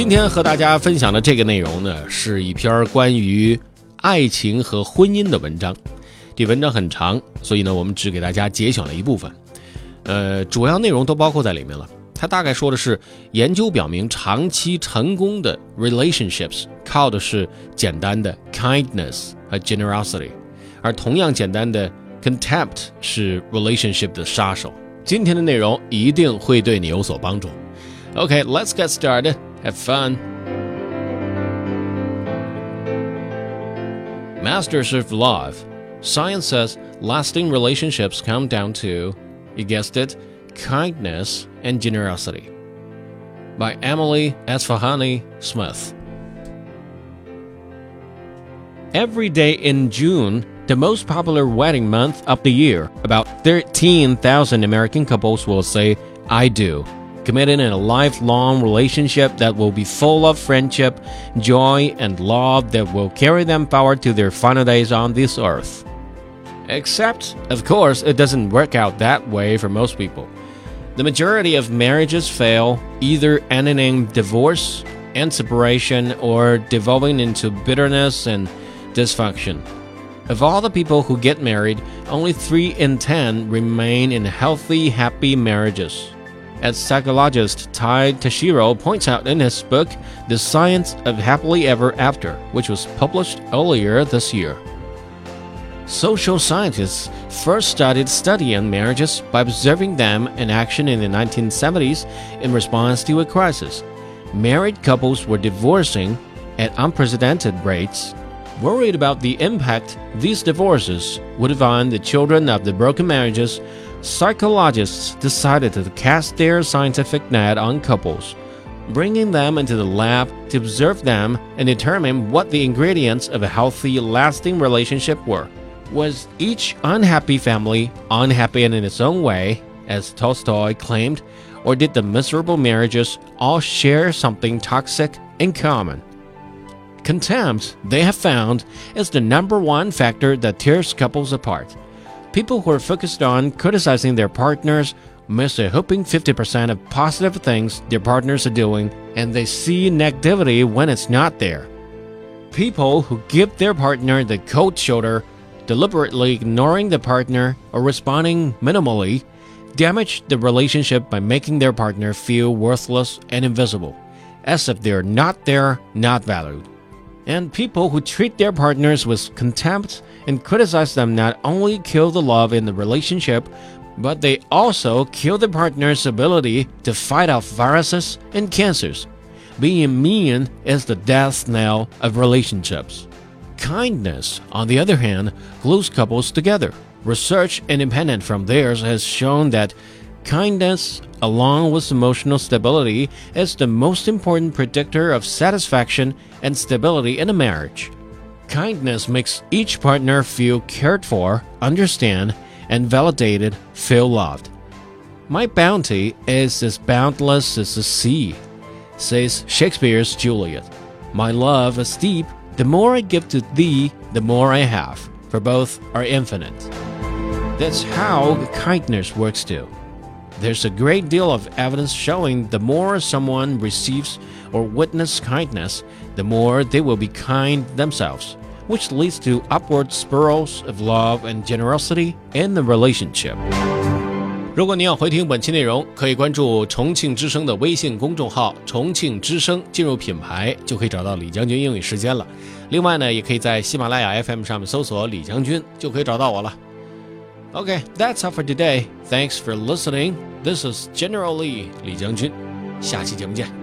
今天和大家分享的这个内容呢，是一篇关于爱情和婚姻的文章。这文章很长，所以呢，我们只给大家节选了一部分。呃，主要内容都包括在里面了。它大概说的是，研究表明，长期成功的 relationships 靠的是简单的 kindness 和 generosity，而同样简单的 contempt 是 relationship 的杀手。今天的内容一定会对你有所帮助。OK，let's get started. Have fun. Masters of Love. Science says lasting relationships come down to, you guessed it, kindness and generosity. By Emily Esfahani Smith. Every day in June, the most popular wedding month of the year, about 13,000 American couples will say, I do committed in a lifelong relationship that will be full of friendship, joy, and love that will carry them forward to their final days on this earth. Except, of course, it doesn't work out that way for most people. The majority of marriages fail, either ending in divorce and separation or devolving into bitterness and dysfunction. Of all the people who get married, only 3 in 10 remain in healthy, happy marriages as psychologist Ty Tashiro points out in his book, The Science of Happily Ever After, which was published earlier this year. Social scientists first started studying marriages by observing them in action in the 1970s in response to a crisis. Married couples were divorcing at unprecedented rates. Worried about the impact these divorces would have on the children of the broken marriages, psychologists decided to cast their scientific net on couples, bringing them into the lab to observe them and determine what the ingredients of a healthy, lasting relationship were. Was each unhappy family unhappy in its own way, as Tolstoy claimed, or did the miserable marriages all share something toxic in common? Contempt, they have found, is the number one factor that tears couples apart. People who are focused on criticizing their partners miss a whopping 50% of positive things their partners are doing, and they see negativity when it's not there. People who give their partner the cold shoulder, deliberately ignoring the partner or responding minimally, damage the relationship by making their partner feel worthless and invisible, as if they're not there, not valued. And people who treat their partners with contempt and criticize them not only kill the love in the relationship, but they also kill the partner's ability to fight off viruses and cancers. Being mean is the death knell of relationships. Kindness, on the other hand, glues couples together. Research independent from theirs has shown that kindness, along with emotional stability, is the most important predictor of satisfaction and stability in a marriage. Kindness makes each partner feel cared for, understand, and validated, feel loved. My bounty is as boundless as the sea, says Shakespeare's Juliet. My love is deep. The more I give to thee, the more I have, for both are infinite. That's how kindness works too. There's a great deal of evidence showing the more someone receives or witnesses kindness, the more they will be kind themselves which leads to upward spirals of love and generosity in the relationship. 如果您要回听本期内容，可以关注重庆之声的微信公众号“重庆之声”，进入品牌就可以找到李将军英语时间了。另外呢，也可以在喜马拉雅 FM 上面搜索“李将军”，就可以找到我了。 Okay, that's all for today. Thanks for listening. This is General Lee 李将军，下期节目见。